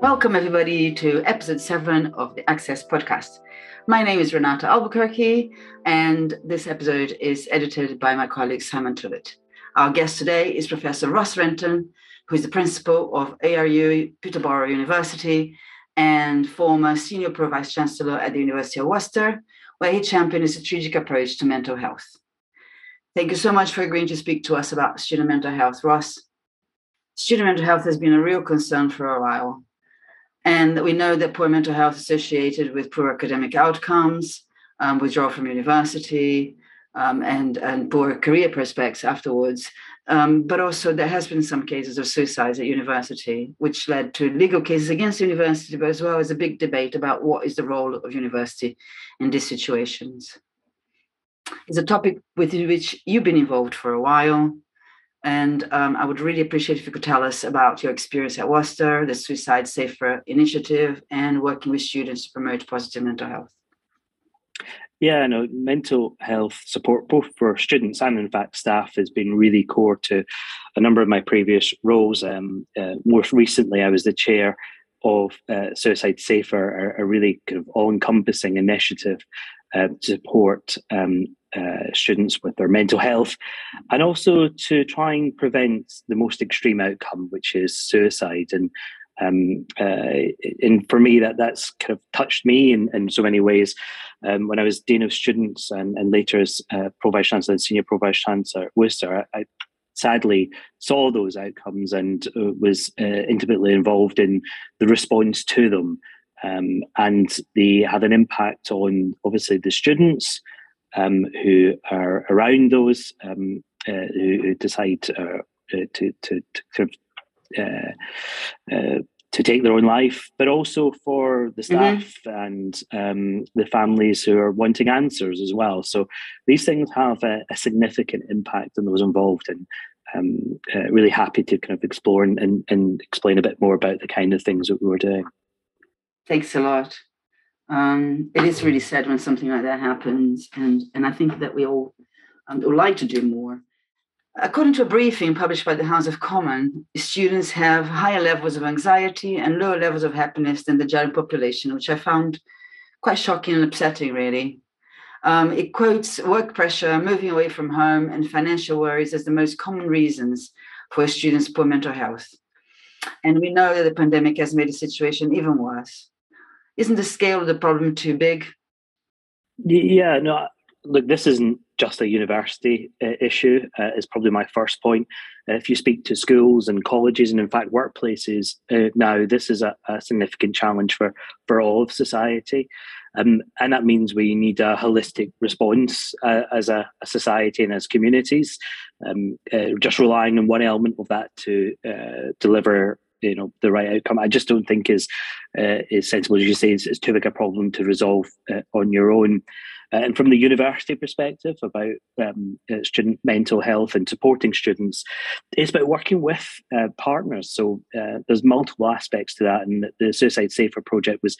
Welcome, everybody, to episode seven of the Access podcast. My name is Renata Albuquerque, and this episode is edited by my colleague Simon Tullett. Our guest today is Professor Ross Renton, who is the principal of ARU Peterborough University and former senior pro vice chancellor at the University of Worcester, where he championed a strategic approach to mental health. Thank you so much for agreeing to speak to us about student mental health, Ross. Student mental health has been a real concern for a while and we know that poor mental health associated with poor academic outcomes, um, withdrawal from university, um, and, and poor career prospects afterwards. Um, but also, there has been some cases of suicides at university, which led to legal cases against university, but as well as a big debate about what is the role of university in these situations. It's a topic with which you've been involved for a while. And um, I would really appreciate if you could tell us about your experience at Worcester, the Suicide Safer initiative, and working with students to promote positive mental health. Yeah, no, mental health support, both for students and in fact staff, has been really core to a number of my previous roles. Um, uh, most recently, I was the chair of uh, Suicide Safer, a, a, really kind of all encompassing initiative uh, to support um, uh, students with their mental health, and also to try and prevent the most extreme outcome, which is suicide. And um, uh, and for me, that that's kind of touched me in, in so many ways. Um, when I was dean of students and, and later as uh, pro vice chancellor and senior pro vice chancellor at Worcester, I, I sadly saw those outcomes and uh, was uh, intimately involved in the response to them. Um, and they have an impact on obviously the students, um, who are around those um, uh, who, who, decide uh, uh to, to, to, uh, uh, to take their own life, but also for the mm-hmm. staff mm-hmm. and um, the families who are wanting answers as well. So these things have a, a significant impact on those involved, and um, uh, really happy to kind of explore and, and, and, explain a bit more about the kind of things that we were doing. Thanks a lot. Um, it is really sad when something like that happens, and and I think that we all um, would like to do more. According to a briefing published by the House of Commons, students have higher levels of anxiety and lower levels of happiness than the general population, which I found quite shocking and upsetting, really. Um, it quotes work pressure, moving away from home, and financial worries as the most common reasons for students' poor mental health. And we know that the pandemic has made the situation even worse isn't the scale of the problem too big? Yeah, no, look, this isn't just a university uh, issue. Uh, is probably my first point. Uh, if you speak to schools and colleges and in fact workplaces uh, now, this is a, a, significant challenge for for all of society, um, and that means we need a holistic response uh, as a, a, society and as communities. Um, uh, just relying on one element of that to deliver you know the right outcome. I just don't think is uh, is sensible. As you say, it's, it's too big a problem to resolve uh, on your own. Uh, and from the university perspective about um, uh, student mental health and supporting students, it's about working with uh, partners. So uh, there's multiple aspects to that, and the Suicide Safer project was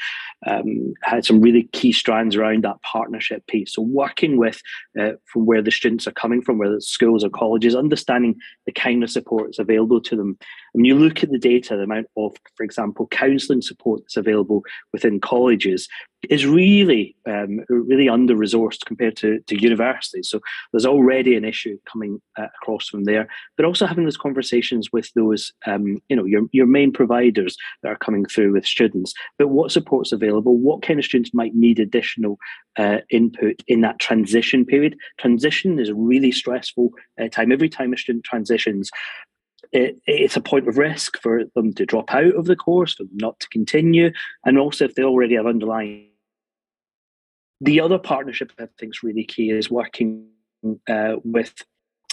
um, had some really key strands around that partnership piece. So working with uh, from where the students are coming from, whether it's schools or colleges, understanding the kind of support that's available to them. When you look at the data, the amount of, for example, counselling support that's available within colleges is really um, really under resourced compared to, to universities. So there's already an issue coming uh, across from there. But also having those conversations with those um, you know your your main providers that are coming through with students. But what support's available? What kind of students might need additional uh, input in that transition period? Transition is a really stressful uh, time. Every time a student transitions, it, it's a point of risk for them to drop out of the course, for them not to continue, and also if they already have underlying the other partnership I think is really key is working uh, with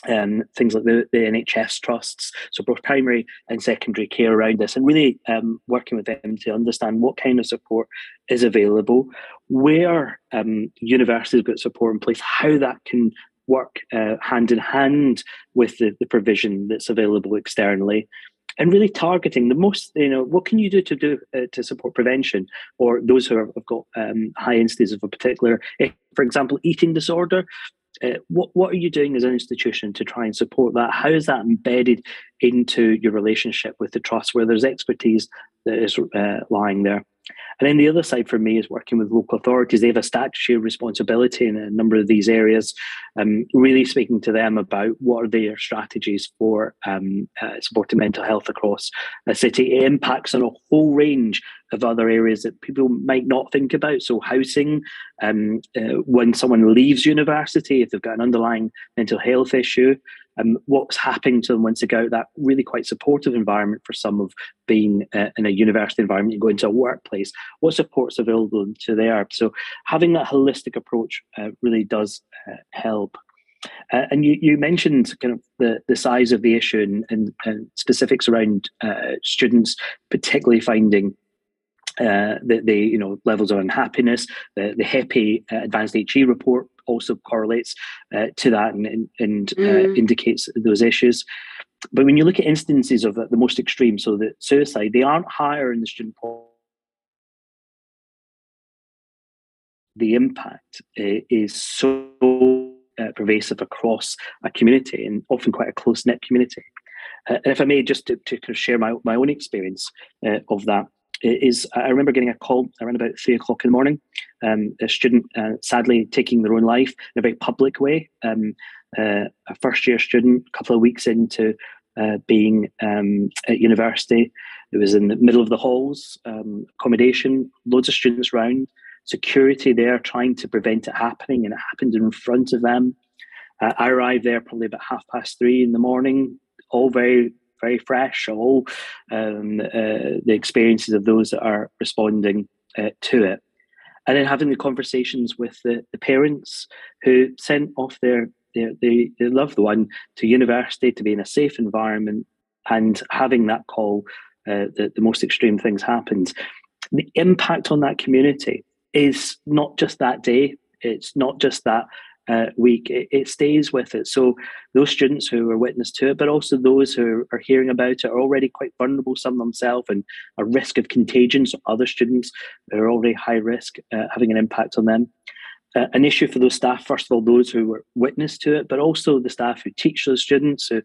um, things like the, the NHS trusts, so both primary and secondary care around this, and really um, working with them to understand what kind of support is available, where um, universities got support in place, how that can work uh, hand in hand with the, the provision that's available externally, and really targeting the most you know what can you do to do uh, to support prevention or those who have got um, high instances of a particular eh, for example eating disorder uh, what what are you doing as an institution to try and support that how is that embedded into your relationship with the trust where there's expertise that is uh, lying there. And then the other side for me is working with local authorities. They have a statutory responsibility in a number of these areas, um, really speaking to them about what are their strategies for um, uh, supporting mental health across a city. It impacts on a whole range of other areas that people might not think about. So, housing, um, uh, when someone leaves university, if they've got an underlying mental health issue, um, what's happening to them once they go out that really quite supportive environment for some of being uh, in a university environment and go into a workplace what support's available to there so having that holistic approach uh, really does uh, help uh, and you, you mentioned kind of the, the size of the issue and, and, and specifics around uh, students particularly finding uh, the, the you know levels of unhappiness. The, the HEPI uh, Advanced HE report also correlates uh, to that and, and uh, mm. indicates those issues. But when you look at instances of the, most extreme, so the suicide, they aren't higher in the student population. The impact uh, is so uh, pervasive across a community and often quite a close knit community. and if I may, just to, to kind of share my, my own experience of that, is I remember getting a call around about three o'clock in the morning. Um, a student uh, sadly taking their own life in a very public way. Um, uh, a first year student, a couple of weeks into uh, being um, at university. It was in the middle of the halls, um, accommodation, loads of students around, security there trying to prevent it happening, and it happened in front of them. Uh, I arrived there probably about half past three in the morning, all very very fresh, all um, uh, the experiences of those that are responding uh, to it. And then having the conversations with the, the parents who sent off their, their, their, their loved one to university to be in a safe environment and having that call, uh, the, the most extreme things happened. The impact on that community is not just that day, it's not just that uh, week, it, it, stays with it. So those students who are witness to it, but also those who are hearing about it, are already quite vulnerable, some themselves, and a risk of contagion. So other students are already high risk, uh, having an impact on them. Uh, an issue for those staff, first of all, those who were witness to it, but also the staff who teach those students, who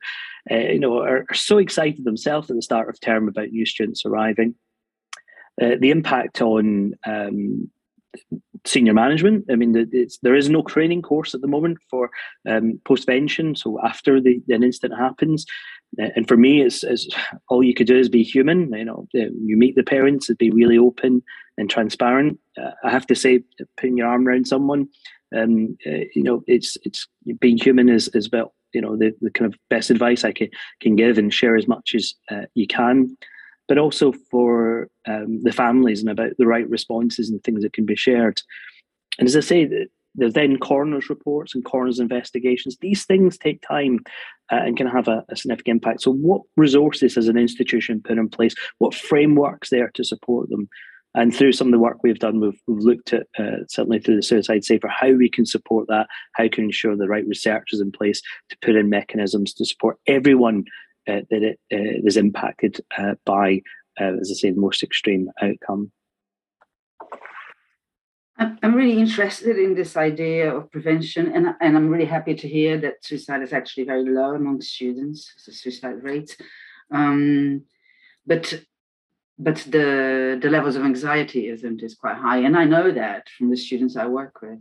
uh, you know are, are, so excited themselves at the start of term about new students arriving. Uh, the impact on um, senior management. I mean, there is no training course at the moment for um, postvention. So after the, an incident happens, uh, and for me, it's, it's, all you could do is be human. You know, you meet the parents, be really open and transparent. Uh, I have to say, putting your arm around someone, um, uh, you know, it's it's being human is is well, you know, the, the kind of best advice I can can give and share as much as uh, you can but also for um, the families and about the right responses and things that can be shared. And as I say, there's then coroner's reports and coroner's investigations. These things take time uh, and can have a, a, significant impact. So, what resources has an institution put in place? What frameworks there to support them? And through some of the work we've done, we've, we've looked at uh, certainly through the Suicide Safer how we can support that, how can ensure the right research is in place to put in mechanisms to support everyone that it uh, is impacted uh, by, as I say, the most extreme outcome. I'm really interested in this idea of prevention, and, and I'm really happy to hear that suicide is actually very low among students, the suicide rate. Um, but but the the levels of anxiety isn't is quite high, and I know that from the students I work with.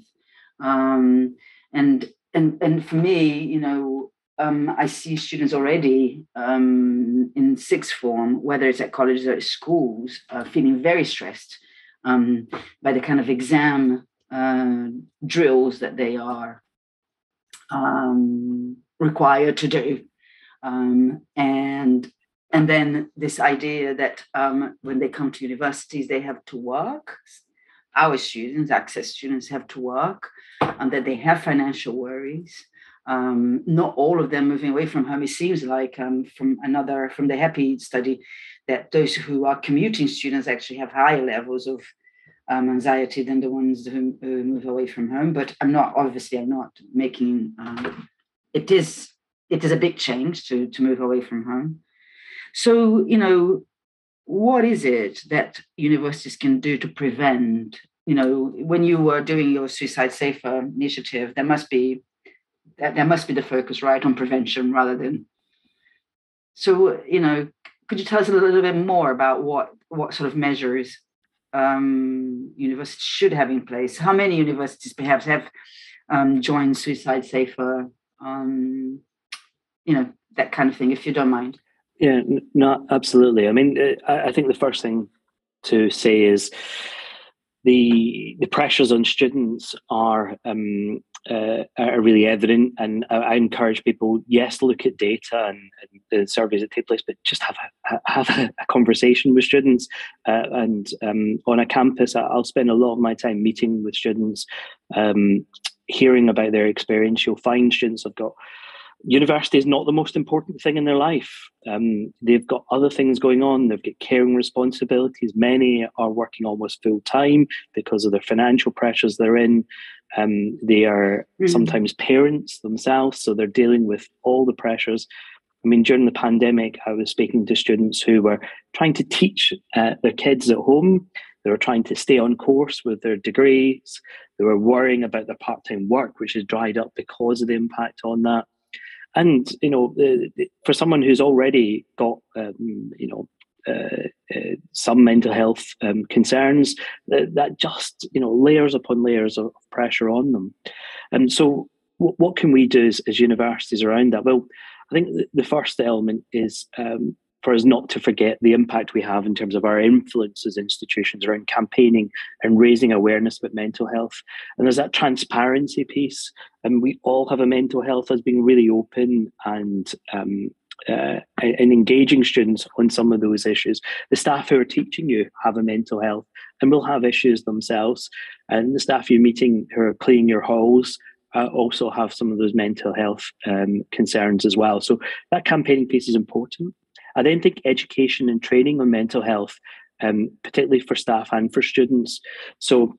Um, and and and for me, you know, um, I see students already um, in sixth form, whether it's at colleges or at schools, uh, feeling very stressed um, by the kind of exam uh, drills that they are um, required to do, um, and and then this idea that um, when they come to universities they have to work. Our students, access students, have to work, and that they have financial worries um, not all of them moving away from home. It seems like um, from another, from the HEPI study, that those who are commuting students actually have higher levels of um, anxiety than the ones who, who, move away from home. But I'm not, obviously, I'm not making, um, it is, it is a big change to, to move away from home. So, you know, what is it that universities can do to prevent you know when you were doing your suicide safer initiative there must be that, must be the focus, right, on prevention rather than. So, you know, could you tell us a little bit more about what what sort of measures um, universities should have in place? How many universities perhaps have um, joined Suicide Safer? Um, you know that kind of thing, if you don't mind. Yeah, no, absolutely. I mean, uh, I think the first thing to say is the the pressures on students are um, uh, are really evident, and I, I, encourage people yes look at data and, and, the surveys that take place, but just have a have a, conversation with students. Uh, and um, on a campus, I'll spend a lot of my time meeting with students, um, hearing about their experience. You'll find students have got university is not the most important thing in their life. Um, they've got other things going on. They've got caring responsibilities. Many are working almost full time because of the financial pressures they're in. Um, they are mm-hmm. sometimes parents themselves, so they're dealing with all the pressures. I mean, during the pandemic, I was speaking to students who were trying to teach uh, their kids at home. They were trying to stay on course with their degrees. They were worrying about their part time work, which has dried up because of the impact on that and you know, for someone who's already got um, you know uh, uh, some mental health um, concerns, that, that, just you know layers upon layers of pressure on them. And so, w- what can we do as, as, universities around that? Well, I think the first element is um, for us not to forget the impact we have in terms of our influence as institutions around campaigning and raising awareness about mental health. And there's that transparency piece. And we all have a mental health as being really open and um, uh, and engaging students on some of those issues. The staff who are teaching you have a mental health and will have issues themselves. And the staff you're meeting who are cleaning your halls uh, also have some of those mental health um, concerns as well. So that campaigning piece is important. I then think education and training on mental health, um, particularly for staff and for students. So,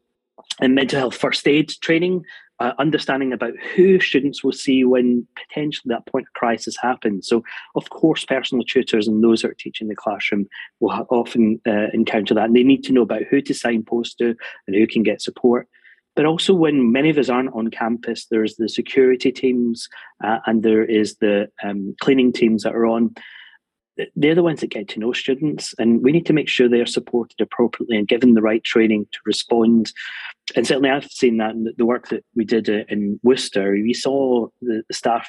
in mental health first aid training, uh, understanding about who students will see when potentially that point of crisis happens. So, of course, personal tutors and those that are teaching the classroom will often uh, encounter that. And they need to know about who to signpost to and who can get support. But also, when many of us aren't on campus, there's the security teams uh, and there is the um, cleaning teams that are on they're the ones that get to know students, and we need to make sure they are supported appropriately and given the right training to respond. And certainly, I've seen that in the work that we did uh, in Worcester. We saw the, the staff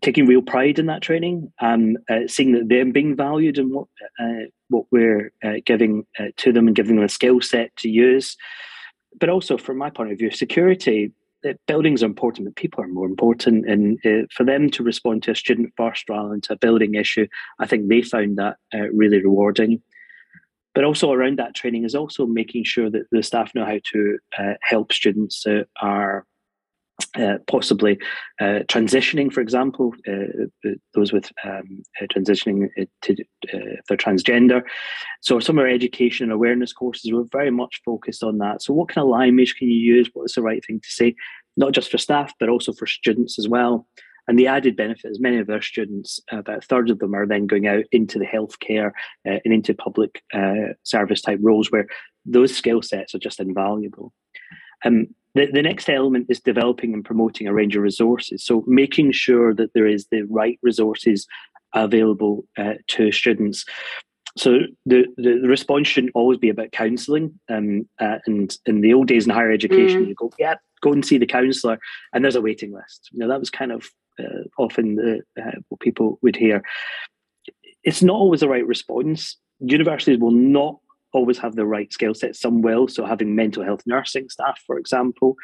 taking real pride in that training, um, uh, seeing that they're being valued and what uh, what we're uh, giving uh, to them and giving them a skill set to use. But also, from my point of view, security buildings are important, but people are more important. And uh, for them to respond to a student first rather than to a building issue, I think they found that uh, really rewarding. But also around that training is also making sure that the staff know how to uh, help students that are uh, possibly uh, transitioning, for example, uh, uh those with um, uh, transitioning uh, to if they're transgender. So some of our education and awareness courses were very much focused on that. So what kind of language can you use? What is the right thing to say? Not just for staff, but also for students as well. And the added benefit is many of our students, about a third of them, are then going out into the healthcare and into public service type roles where those skill sets are just invaluable. Um, the, the next element is developing and promoting a range of resources. So making sure that there is the right resources available uh, to students. So the, the, the, response shouldn't always be about counselling. Um, uh, and in the old days in higher education, mm. you go, yeah, go and see the counsellor, and there's a waiting list. You know, that was kind of uh, often the, uh, what people would hear. It's not always the right response. Universities will not always have the right skill set. Some will, so having mental health nursing staff, for example,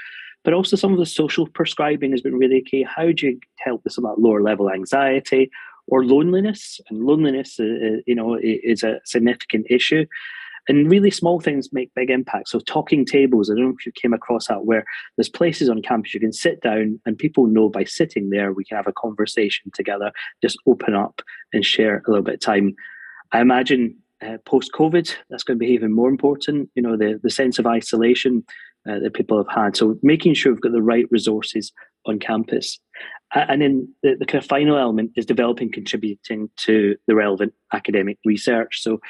but also some of the social prescribing has been really key. How do you help with some of that lower level anxiety or loneliness? And loneliness, uh, uh you know, is a significant issue. And really small things make big impacts. So talking tables, I don't know if you came across that, where there's places on campus you can sit down and people know by sitting there we can have a conversation together, just open up and share a little bit of time. I imagine uh, post COVID, that's going to be even more important. You know, the, the sense of isolation uh, that people have had. So making sure we've got the right resources on campus. And then the, the kind of final element is developing, contributing to the relevant academic research. So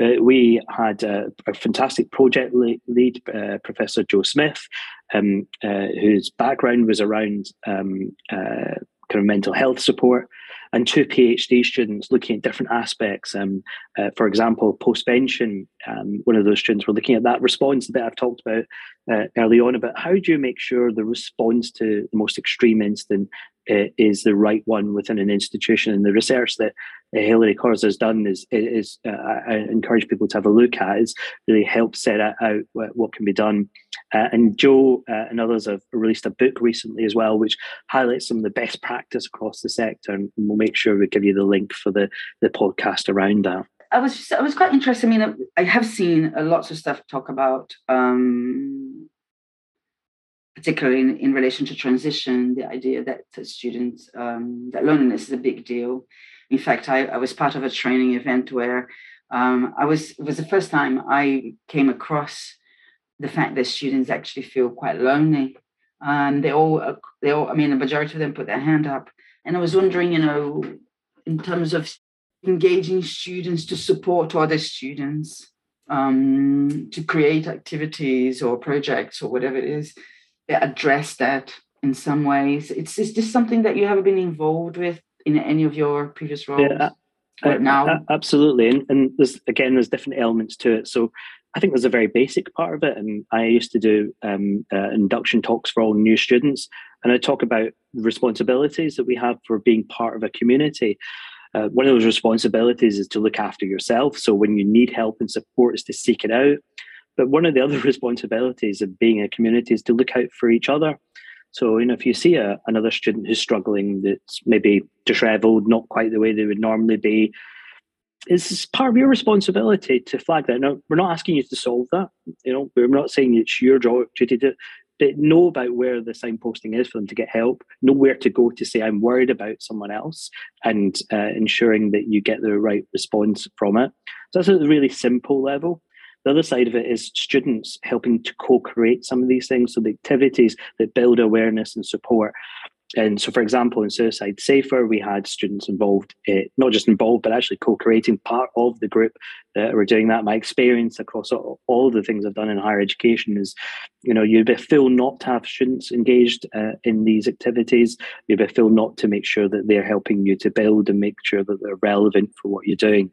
uh, we had a, a, fantastic project lead, uh, Professor Jo Smith, um, uh, whose background was around um, uh, kind of mental health support. And two PhD students looking at different aspects. Um, uh, for example, postvention, um, one of those students were looking at that response that I've talked about uh, early on about how do you make sure the response to the most extreme incident uh, is the right one within an institution. And the research that uh, Hilary Kors has done is, is uh, I encourage people to have a look at, is really help set out what, what can be done. Uh, and Jo uh, and others have released a book recently as well, which highlights some of the best practice across the sector. And we'll make sure we give you the link for the, the podcast around that. I was just, I was quite interested. I mean, I have seen lots of stuff talk about um, particularly in, in relation to transition, the idea that students, um, that loneliness is a big deal. In fact, I, I was part of a training event where um, I was, it was the first time I came across the fact that students actually feel quite lonely. And they all, they all, I mean, the majority of them put their hand up. And I was wondering, you know, in terms of engaging students to support other students, um, to create activities or projects or whatever it is, address that in some ways. It's is this something that you have been involved with in any of your previous roles? Yeah, uh, now, uh, absolutely, and, and there's again there's different elements to it. So I think there's a very basic part of it, and I used to do um, uh, induction talks for all new students, and I talk about responsibilities that we have for being part of a community. Uh, one of those responsibilities is to look after yourself. So when you need help and support, is to seek it out. But one of the other responsibilities of being a community is to look out for each other. So, you know, if you see a, another student who's struggling, that's maybe disheveled, not quite the way they would normally be, it's part of your responsibility to flag that. Now, we're not asking you to solve that. You know, we're not saying it's your job duty to, but know about where the signposting is for them to get help. Know where to go to say I'm worried about someone else, and uh, ensuring that you get the right response from it. So that's at a really simple level. The other side of it is students helping to co-create some of these things. So the activities that build awareness and support. And so, for example, in Suicide Safer, we had students involved, uh, not just involved, but actually co-creating part of the group that were doing that. My experience across all, all the things I've done in higher education is, you know, you'd be feel not to have students engaged uh, in these activities. You'd be feel not to make sure that they're helping you to build and make sure that they're relevant for what you're doing,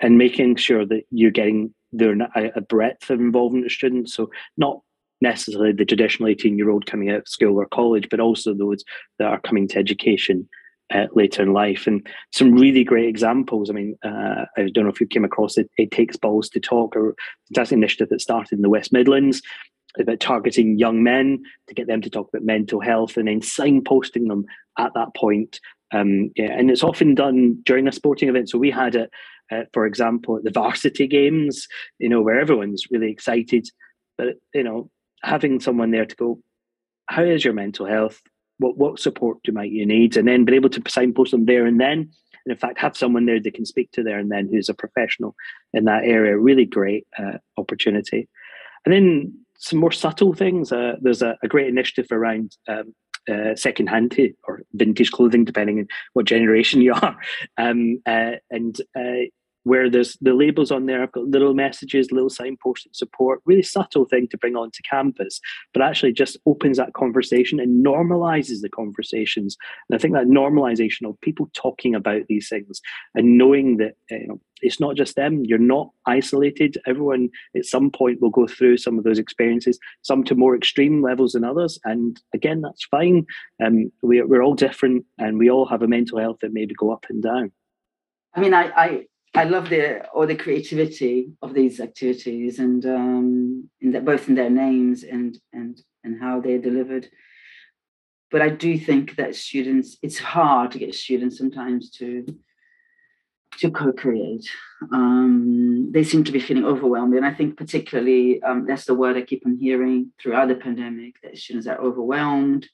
and making sure that you're getting they're a, a breadth of involvement of students. So not necessarily the traditional 18 year old coming out of school or college, but also those that are coming to education uh, later in life. And some really great examples. I mean, uh, I don't know if you came across it, It Takes Balls to Talk, a fantastic initiative that started in the West Midlands about targeting young men to get them to talk about mental health and then signposting them at that point. Um, yeah, and it's often done during a sporting event. So we had it uh, for example, at the varsity games, you know, where everyone's really excited. But, you know, having someone there to go, how is your mental health? What, what support do might you need? And then be able to signpost them there and then. And in fact, have someone there they can speak to there and then who's a professional in that area. Really great uh, opportunity. And then some more subtle things. Uh, there's a, a, great initiative around um, uh, second-hand or vintage clothing, depending on what generation you are. Um, uh, and uh, where there's the labels on there. I've got little messages, little signposts of support, really subtle thing to bring onto campus, but actually just opens that conversation and normalizes the conversations. And I think that normalization of people talking about these things and knowing that you know it's not just them, you're not isolated. Everyone at some point will go through some of those experiences, some to more extreme levels than others. And again, that's fine. Um, we, we're all different and we all have a mental health that maybe go up and down. I mean, I, I I love the or the creativity of these activities and um, in the, both in their names and and and how they're delivered. But I do think that students, it's hard to get students sometimes to to co-create. Um, they seem to be feeling overwhelmed, and I think particularly um, that's the word I keep on hearing throughout the pandemic that students are overwhelmed,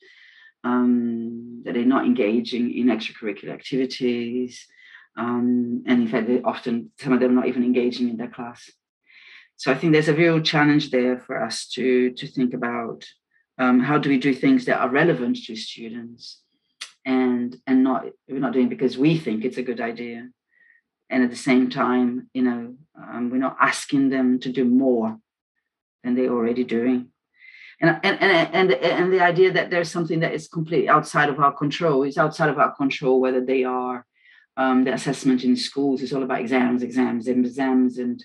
um, that they're not engaging in extracurricular activities um, and in fact, they often some of them not even engaging in their class. So I think there's a real challenge there for us to to think about um, how do we do things that are relevant to students, and and not we're not doing because we think it's a good idea, and at the same time, you know, um, we're not asking them to do more than they're already doing. And, and, and, and, and the idea that there's something that is completely outside of our control is outside of our control whether they are um, the assessment in schools is all about exams, exams, and exams, and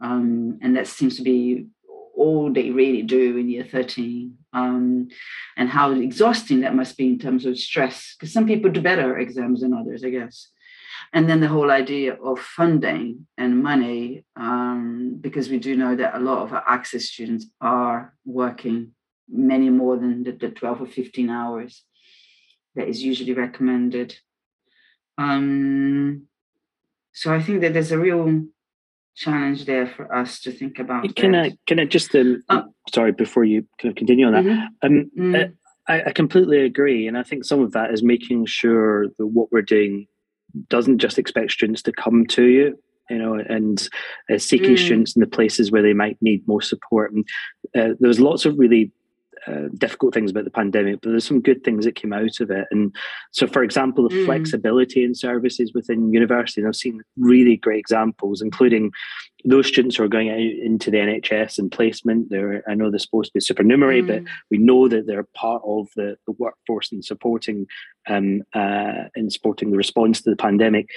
um, and that seems to be all they really do in year 13 um, and how exhausting that must be in terms of stress because some people do better exams than others i guess. And then the whole idea of funding and money um, because we do know that a lot of our access students are working many more than the, the 12 or 15 hours that is usually recommended um, so i think that there's a real challenge there for us to think about. Can that. I can I just um, oh. sorry before you can continue on that? Mm-hmm. Um, mm. I, I completely agree, and I think some of that is making sure that what we're doing doesn't just expect students to come to you you know, and uh, seeking mm. students in the places where they might need more support. And uh, there's lots of really uh, difficult things about the pandemic, but there's some good things that came out of it. And so, for example, the mm. flexibility in services within universities, I've seen really great examples, including those students who are going out into the NHS and placement. They're, I know they're supposed to be supernumerary, mm. but we know that they're part of the, the workforce and supporting um, uh, in supporting the response to the pandemic.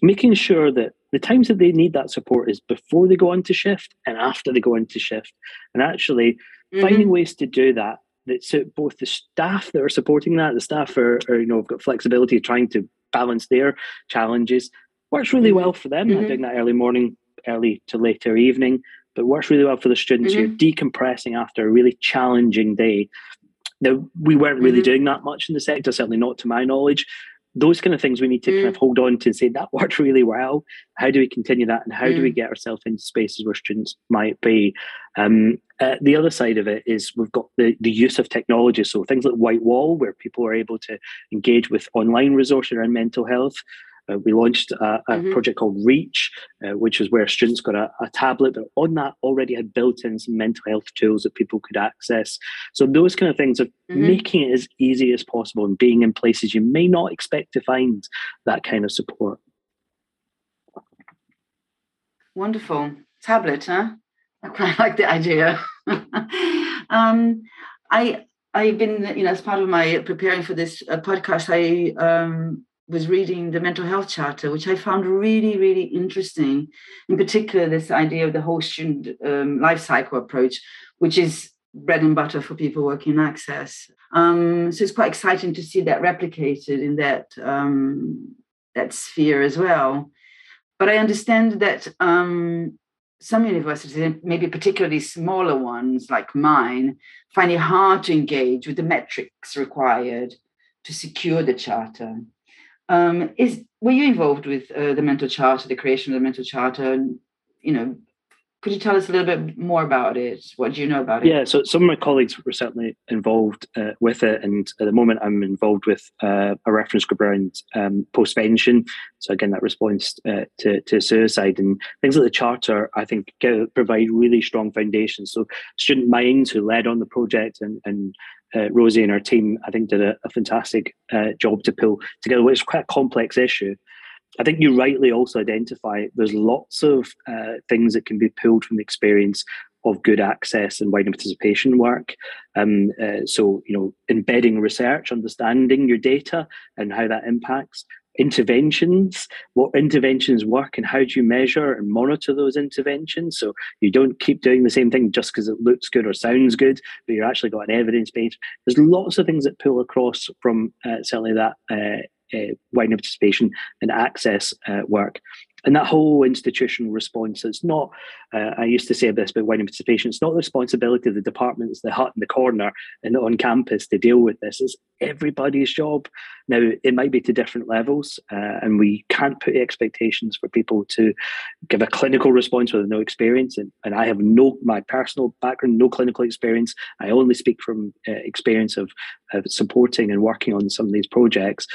Making sure that the times that they need that support is before they go into shift and after they go into shift, and actually mm-hmm. finding ways to do that that suit both the staff that are supporting that, the staff are, are you know have got flexibility trying to balance their challenges. Works really mm-hmm. well for them. Mm-hmm. doing that early morning, early to later evening, but works really well for the students who are mm-hmm. decompressing after a really challenging day. Now, we weren't really mm-hmm. doing that much in the sector, certainly not to my knowledge those kind of things we need to mm. kind of mm. hold on to and say that worked really well. How do we continue that, and how mm. do we mm. get ourselves into spaces where students might be? Um, uh, the other side of it is we've got the, the use of technology, so things like Whitewall, where people are able to engage with online resources around mental health. Uh, we launched a, a mm-hmm. project called Reach, uh, which is where students got a, a, tablet, but on that already had built in some mental health tools that people could access. So those kind of things of mm-hmm. making it as easy as possible and being in places you may not expect to find that kind of support. Wonderful tablet, huh? I quite like the idea. um, I I've been, you know, as part of my preparing for this uh, podcast, I um, was reading the mental health charter, which I found really, really interesting. In particular, this idea of the whole student um, life cycle approach, which is bread and butter for people working in access. Um, so it's quite exciting to see that replicated in that um, that sphere as well. But I understand that um, some universities, maybe particularly smaller ones like mine, find it hard to engage with the metrics required to secure the charter. Um, is were you involved with uh, the mental charter, the creation of the mental charter? And, you know, could you tell us a little bit more about it? What do you know about it? Yeah, so some of my colleagues were certainly involved uh, with it, and at the moment I'm involved with uh, a reference group around um, postvention. So again, that response uh, to, to suicide and things like the charter, I think get, provide really strong foundations. So student minds who led on the project and, and uh, Rosie and her team, I think, did a, a fantastic uh, job to pull together. It's quite a complex issue. I think you rightly also identify there's lots of uh, things that can be pulled from the experience of good access and wider participation work. Um, uh, so, you know, embedding research, understanding your data and how that impacts, interventions, what interventions work, and how do you measure and monitor those interventions? So you don't keep doing the same thing just because it looks good or sounds good, but you're actually got an evidence base. There's lots of things that pull across from uh, certainly that uh, uh, widening participation and access uh, work and that whole institutional response it's not uh, i used to say this about widening participation it's not the responsibility of the departments the hut in the corner and on campus to deal with this. It's everybody's job. Now it might be to different levels uh, and we can't put expectations for people to give a clinical response with no experience. And, and i have no my personal background no clinical experience. I only speak from uh, experience of, of supporting and working on some of these projects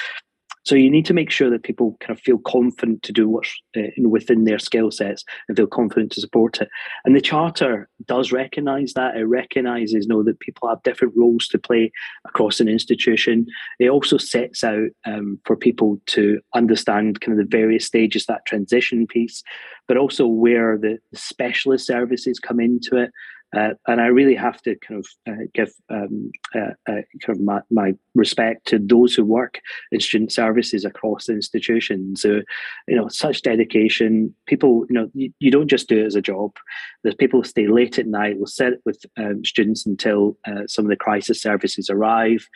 so you need to make sure that people kind of feel confident to do what's uh, within their skill sets and feel confident to support it. And the charter does recognise that. It recognises, know that people have different roles to play across an institution. It also sets out um, for people to understand kind of the various stages that transition piece, but also where the specialist services come into it. Uh, and I really have to kind of uh, give um, uh, uh, kind of my, my, respect to those who work in student services across institutions. you know, such dedication. People, you know, you, you, don't just do it as a job. There's people who stay late at night, will sit with um, students until uh, some of the crisis services arrive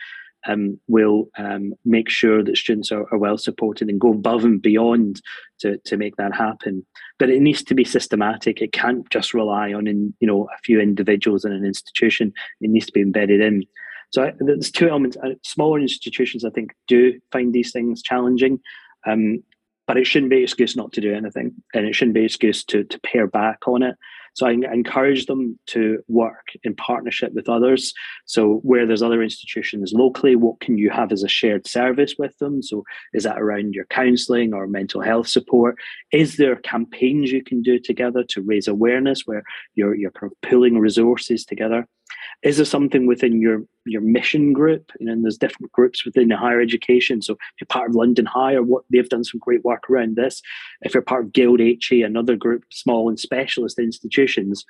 um, will um, make sure that students are, are, well supported and go above and beyond to, to make that happen. But it needs to be systematic. It can't just rely on in, you know a few individuals in an institution. It needs to be embedded in. So I, there's two elements. Uh, smaller institutions, I think, do find these things challenging. Um, but it shouldn't be an excuse not to do anything, and it shouldn't be an excuse to to pare back on it. So I encourage them to work in partnership with others. So where there's other institutions locally, what can you have as a shared service with them? So is that around your counselling or mental health support? Is there campaigns you can do together to raise awareness where you're you're pulling resources together? Is there something within your your mission group? You know, and there's different groups within the higher education. So if you're part of london higher what they've done some great work around this. If you're part of GuildHE another group small and specialist institutions.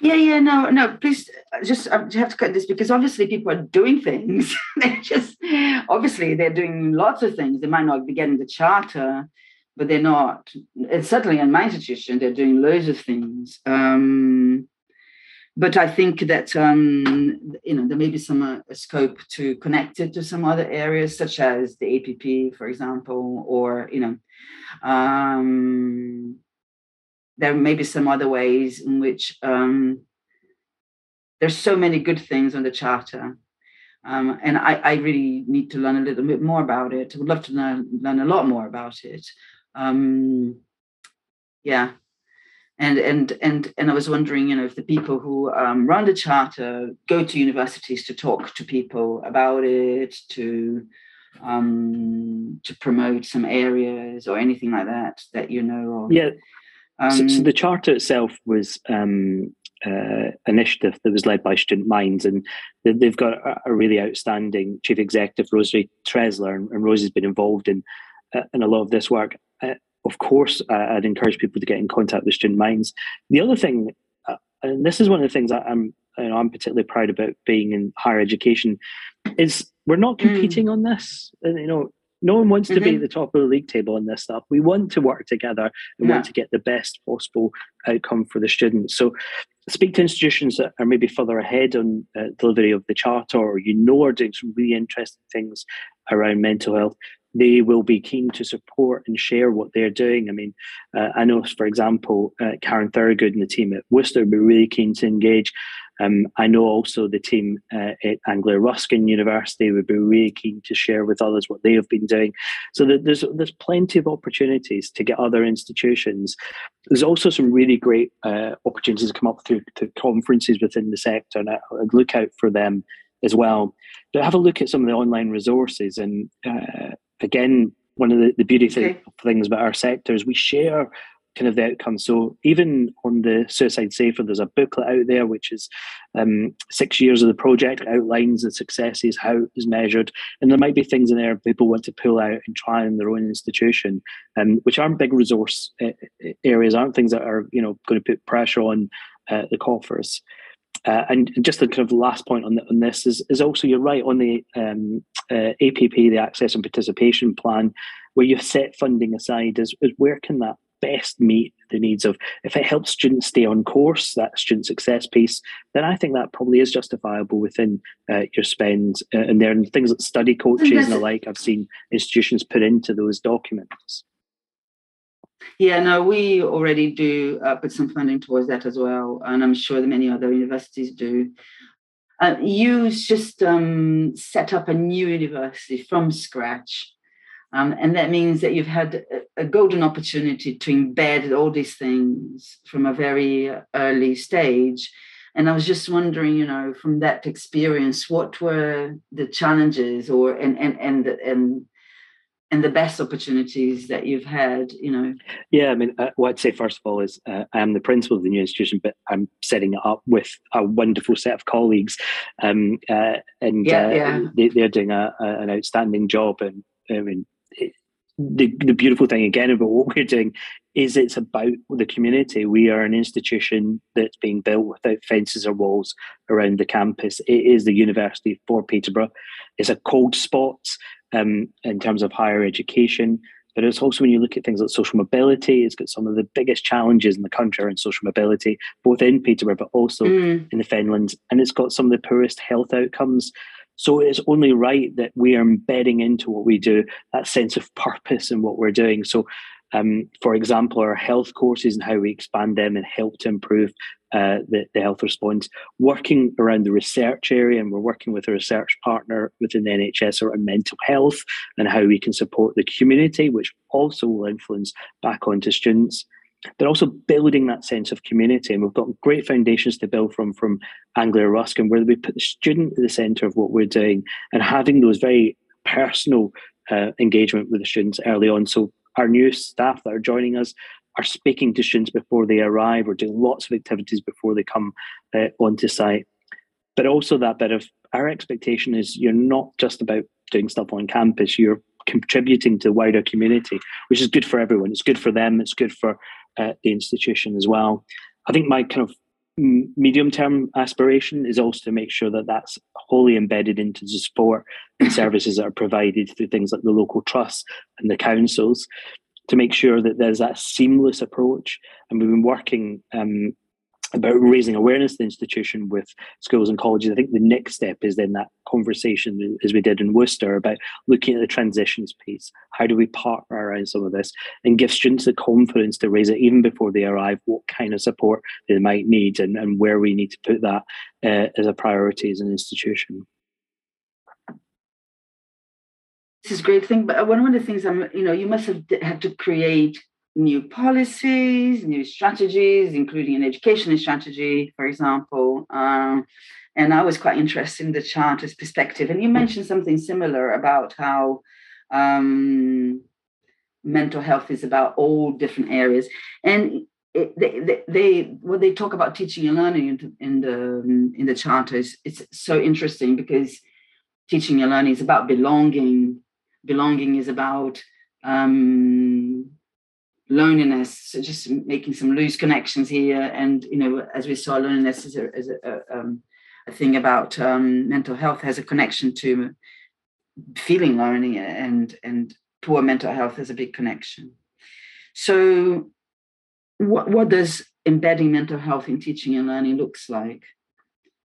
Yeah yeah no no please just i have to cut this because obviously people are doing things. They just obviously they're doing lots of things. They might not be getting the charter but they're not and certainly in my institution they're doing loads of things. Um but I think that um, you know there may be some uh, scope to connect it to some other areas, such as the APP, for example, or you know, um, there may be some other ways in which um, there's so many good things on the charter, um, and I, I, really need to learn a little bit more about it. I would love to learn, learn a lot more about it. Um, yeah, and and and and I was wondering, you know, if the people who um, run the charter go to universities to talk to people about it, to um, to promote some areas or anything like that that you know of. Yeah. Um, so, so, the charter itself was um, uh, initiative that was led by Student Minds, and they've got a, a really outstanding chief executive, Rosalie Tressler, and, and Rosie's been involved in uh, in a lot of this work. Uh, of course, I'd encourage people to get in contact with Student Minds. The other thing, uh, and this is one of the things that I'm, you know, I'm particularly proud about being in higher education, is we're not hmm. competing mm. on this. You know, no one wants mm-hmm. to be at mm-hmm. the top of the league table on this stuff. We want to work together and yeah. want to get the best possible outcome for the students. So, speak to institutions that are maybe further ahead on uh, delivery of the charter, or you know are doing some really interesting things around mental health they will be keen to support and share what they're doing. I mean, uh, I know, for example, uh, Karen Thurgood and the team at Worcester will be really keen to engage. Um, I know also the team uh, at Anglia Ruskin University would be really keen to share with others what they have been doing. So there's there's plenty of opportunities to get other institutions. There's also some really great uh, opportunities to come up through conferences within the sector, and I, would look out for them as well. But have a look at some of the online resources and uh, again, one of the, the beauty okay. things about our sector is we share kind of the outcomes. So even on the Suicide Safer, there's a booklet out there which is um, six years of the project, outlines the successes, how it is measured, and there might be things in there people want to pull out and try in their own institution, um, which aren't big resource uh, areas, aren't things that are you know going to put pressure on uh, the coffers. Uh, and just the kind of last point on, the, on this is, is also you're right on the um, uh, APP, the Access and Participation Plan, where you've set funding aside. Is, is where can that best meet the needs of if it helps students stay on course that student success piece then i think that probably is justifiable within uh, your spend uh, and there are things like study coaches and the like i've seen institutions put into those documents yeah, no, we already do uh, put some funding towards that as well, and I'm sure that many other universities do. Uh, you just um, set up a new university from scratch, um, and that means that you've had a, a, golden opportunity to embed all these things from a very early stage. And I was just wondering, you know, from that experience, what were the challenges, or and and and and and the best opportunities that you've had you know yeah i mean uh, what i'd say first of all is uh, i am the principal of the new institution but i'm setting it up with a wonderful set of colleagues um, uh, and yeah, uh, yeah. They, are doing a, a, an outstanding job and i mean it, the, the beautiful thing again about what we're doing is it's about the community. We are an institution that's being built without fences or walls around the campus. It is the university for Peterborough. It's a cold spot um, in terms of higher education. But it's also when you look at things like social mobility, it's got some of the biggest challenges in the country around social mobility, both in Peterborough but also mm. in the Fenlands. And it's got some of the poorest health outcomes. So it's only right that we are embedding into what we do that sense of purpose in what we're doing. So um, for example, our health courses and how we expand them and help to improve uh, the, the health response, working around the research area, and we're working with a research partner within the NHS around mental health and how we can support the community, which also will influence back onto students. But also building that sense of community, and we've got great foundations to build from from Anglia Ruskin, where we put the student at the centre of what we're doing, and having those very personal uh, engagement with the students early on. So our new staff that are joining us are speaking to students before they arrive or doing lots of activities before they come uh, onto site. But also that bit of our expectation is you're not just about doing stuff on campus, you're contributing to the wider community, which is good for everyone. It's good for them, it's good for uh, the institution as well. I think my kind of medium term aspiration is also to make sure that that's wholly embedded into the support and services that are provided through things like the local trusts and the councils to make sure that there's that seamless approach. And we've been working um, about raising awareness of the institution with schools and colleges. I think the next step is then that conversation, as we did in Worcester, about looking at the transitions piece. How do we partner around some of this and give students the confidence to raise it even before they arrive, what kind of support they might need and, and where we need to put that uh, as a priority as an institution. This is a great thing, but one of the things I'm, you know, you must have had to create new policies, new strategies, including an education strategy, for example. Um, and I was quite interested in the charter's perspective. And you mentioned something similar about how um, mental health is about all different areas. And it, they, they, when they talk about teaching and learning in, in the in the charters, it's so interesting because teaching and learning is about belonging. Belonging is about um, loneliness so just making some loose connections here. And you know as we saw loneliness as a, as a, a, um, a thing about um, mental health has a connection to feeling lonely and and poor mental health has a big connection. So what, what does embedding mental health in teaching and learning looks like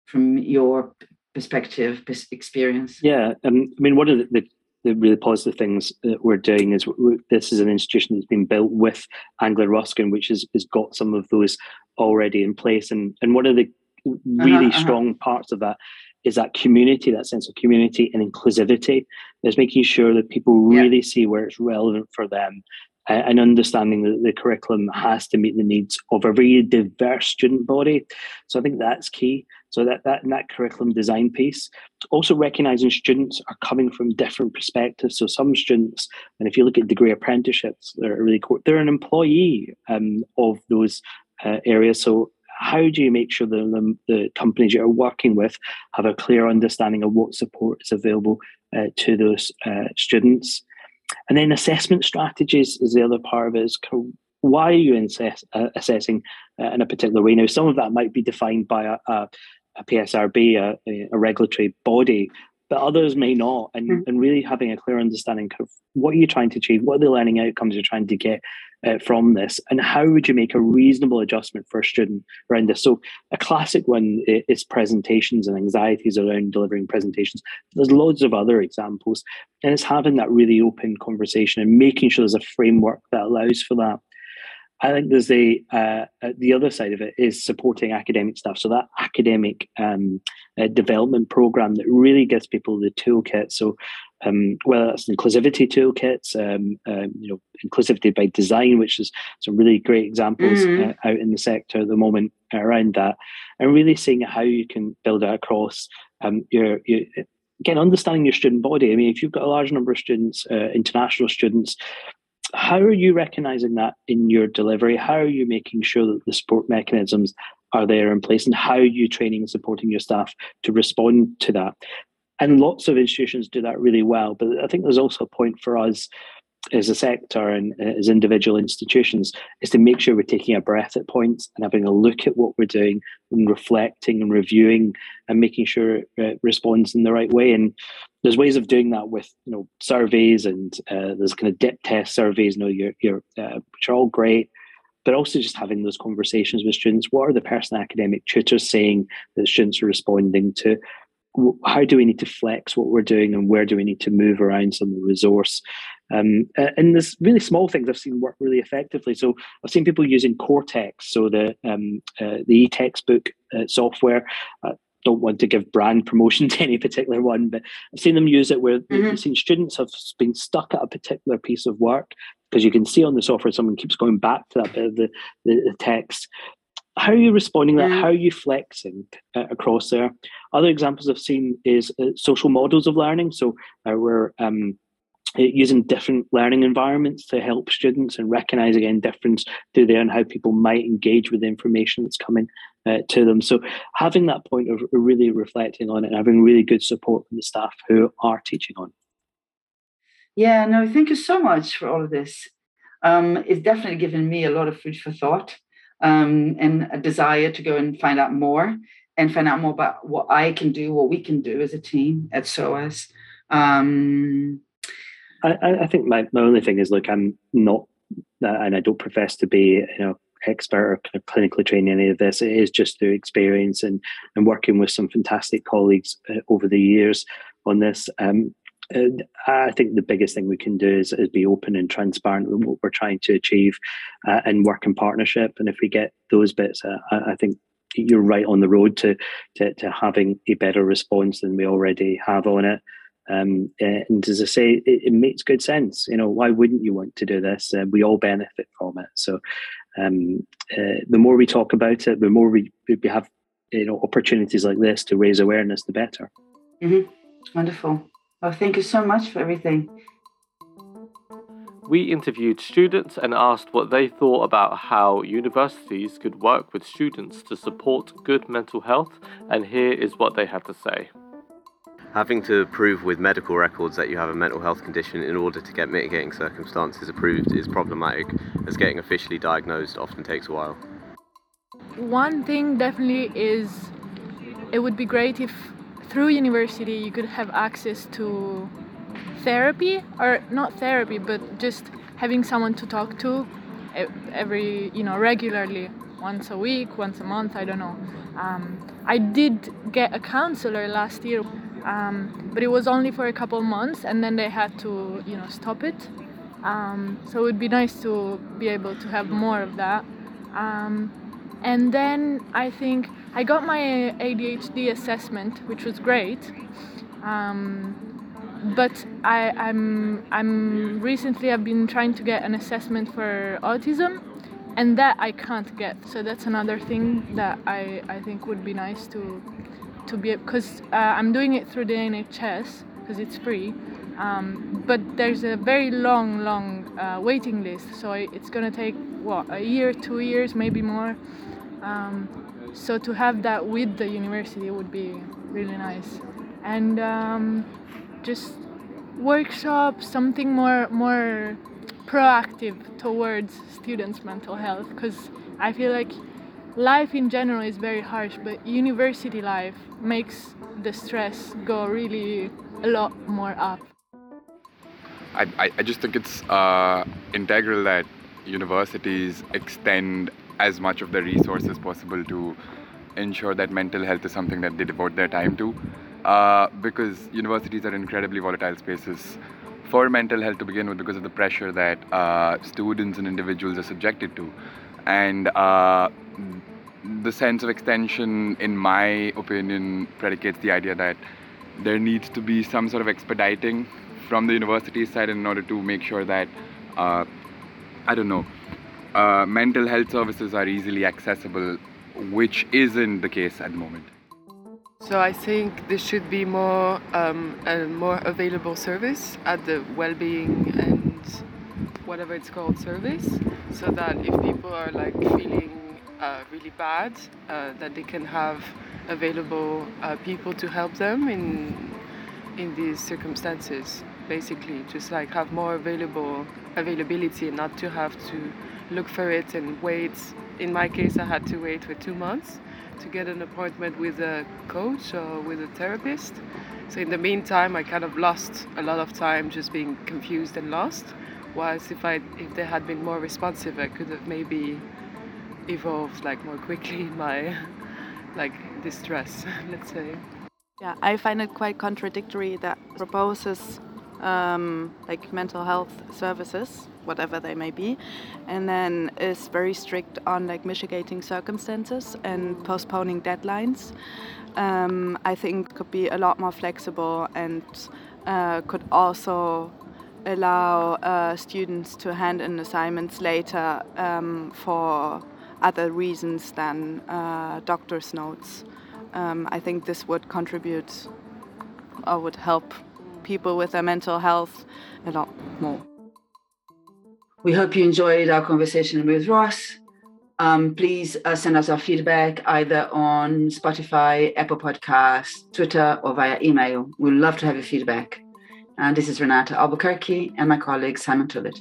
from your perspective experience? Yeah um, i mean one of the, the the really positive things that we're doing is this is an institution that's been built with Anglia Ruskin, which has, has got some of those already in place. And and one of the really uh-huh, uh-huh. strong parts of that is that community, that sense of community and inclusivity. Is making sure that people really yeah. see where it's relevant for them and understanding that the curriculum has to meet the needs of a very diverse student body. So I think that's key. So that that that curriculum design piece, also recognizing students are coming from different perspectives. So some students, and if you look at degree apprenticeships, they're really cool. they're an employee um, of those uh, areas. So how do you make sure that the, the, companies you're working with have a clear understanding of what support is available uh, to those uh, students? And then assessment strategies is the other part of it. Is why are you assess, uh, assessing uh, in a particular way? Now, some of that might be defined by a, a, a PSRB, a, a, regulatory body, but others may not. And, mm. and really having a clear understanding of what are you trying to achieve, what are the learning outcomes you're trying to get uh, from this, and how would you make a reasonable adjustment for a student around this? So, a classic one is presentations and anxieties around delivering presentations. There's loads of other examples, and it's having that really open conversation and making sure there's a framework that allows for that. I think there's a uh, uh, the other side of it is supporting academic stuff. So that academic um, uh, development program that really gives people the toolkit. So um, whether that's inclusivity toolkits, um, um, you know, inclusivity by design, which is some really great examples uh, out in the sector at the moment around that, and really seeing how you can build it across um, your, your again understanding your student body. I mean, if you've got a large number of students, uh, international students, how are you recognizing that in your delivery? How are you making sure that the support mechanisms are there in place, and how are you training and supporting your staff to respond to that? And lots of institutions do that really well. But I think there's also a point for us as a sector and uh, as individual institutions is to make sure we're taking a breath at points and having a look at what we're doing and reflecting and reviewing and making sure it responds in the right way. And there's ways of doing that with you know surveys and uh, there's kind of dip test surveys, you know, you're, you're, uh, which are all great. But also just having those conversations with students. What are the personal academic tutors saying that students are responding to? how do we need to flex what we're doing and where do we need to move around some of the resource um, and there's really small things I've seen work really effectively. So I've seen people using Kortext, so the um, uh, the e-textbook uh, software. I don't want to give brand promotion to any particular one, but I've seen them use it where mm-hmm. I've seen students have been stuck at a particular piece of work because you can see on the software someone keeps going back to that bit of the, the, the text how are you responding to that? Mm. How are you flexing uh, across there? Other examples I've seen is uh, social models of learning. So uh, where um, using different learning environments to help students and recognize again difference through there and how people might engage with the information that's coming uh, to them. So having that point of really reflecting on it and having really good support from the staff who are teaching on. Yeah, no, thank you so much for all of this. Um, it's definitely given me a lot of food for thought um, and a desire to go and find out more and find out more about what I can do, what we can do as a team at SOAS. Um, I, I think my, my only thing is look, I'm not, uh, and I don't profess to be, you know, expert or kind of clinically trained in any of this. It is just through experience and and working with some fantastic colleagues uh, over the years on this. Um, I think the biggest thing we can do is, is be open and transparent with what we're trying to achieve uh, and work in partnership. And if we get those bits, uh, I, I think you're right on the road to, to, to having a better response than we already have on it. Um, and as I say, it, it, makes good sense. You know, why wouldn't you want to do this? Uh, we all benefit from it. So, um, uh, the more we talk about it, the more we, we have, you know, opportunities like this to raise awareness, the better. Mm-hmm. Wonderful. Well, thank you so much for everything. We interviewed students and asked what they thought about how universities could work with students to support good mental health, and here is what they had to say. Having to prove with medical records that you have a mental health condition in order to get mitigating circumstances approved is problematic, as getting officially diagnosed often takes a while. One thing definitely is it would be great if through university you could have access to therapy, or not therapy, but just having someone to talk to every, you know, regularly, once a week, once a month, I don't know. Um, I did get a counselor last year um, but it was only for a couple months and then they had to you know stop it. Um, so it would be nice to be able to have more of that. Um, and then i think i got my adhd assessment which was great. Um, but I, I'm I'm recently I've been trying to get an assessment for autism, and that I can't get. So that's another thing that I, I think would be nice to to be because uh, I'm doing it through the NHS because it's free. Um, but there's a very long, long uh, waiting list, so it's gonna take what a year, two years, maybe more. Um, so to have that with the university would be really nice, and um, just workshops, something more more proactive towards students' mental health, because I feel like life in general is very harsh, but university life makes the stress go really a lot more up. I, I, just think it's uh, integral that universities extend as much of the resources possible to ensure that mental health is something that they devote their time to. Uh, because universities are incredibly volatile spaces for mental health to begin with because of the pressure that uh, students and individuals are subjected to. And uh, the sense of extension, in my opinion, predicates the idea that there needs to be some sort of expediting from the university side in order to make sure that, uh, I don't know, uh, mental health services are easily accessible, which isn't the case at the moment. So I think there should be more um, a more available service at the well-being and whatever it's called service, so that if people are like feeling uh, really bad, uh, that they can have available uh, people to help them in in these circumstances. basically. Just like have more available availability and not to have to look for it and wait. In my case, I had to wait for two months to get an appointment with a coach or with a therapist. So in the meantime, I kind of lost a lot of time just being confused and lost. Whilst if I if they had been more responsive, I could have maybe evolved like more quickly in my like distress, let's say. Yeah, I find it quite contradictory that proposes um, like mental health services, whatever they may be, and then is very strict on like mitigating circumstances and postponing deadlines. Um, I think could be a lot more flexible and uh, could also allow uh, students to hand in assignments later um, for other reasons than uh, doctor's notes. Um, I think this would contribute or would help people with their mental health a lot more. We hope you enjoyed our conversation with Ross. Um, please uh, send us our feedback either on Spotify, Apple Podcasts, Twitter, or via email. We'd love to have your feedback. And this is Renata Albuquerque and my colleague Simon Tullett.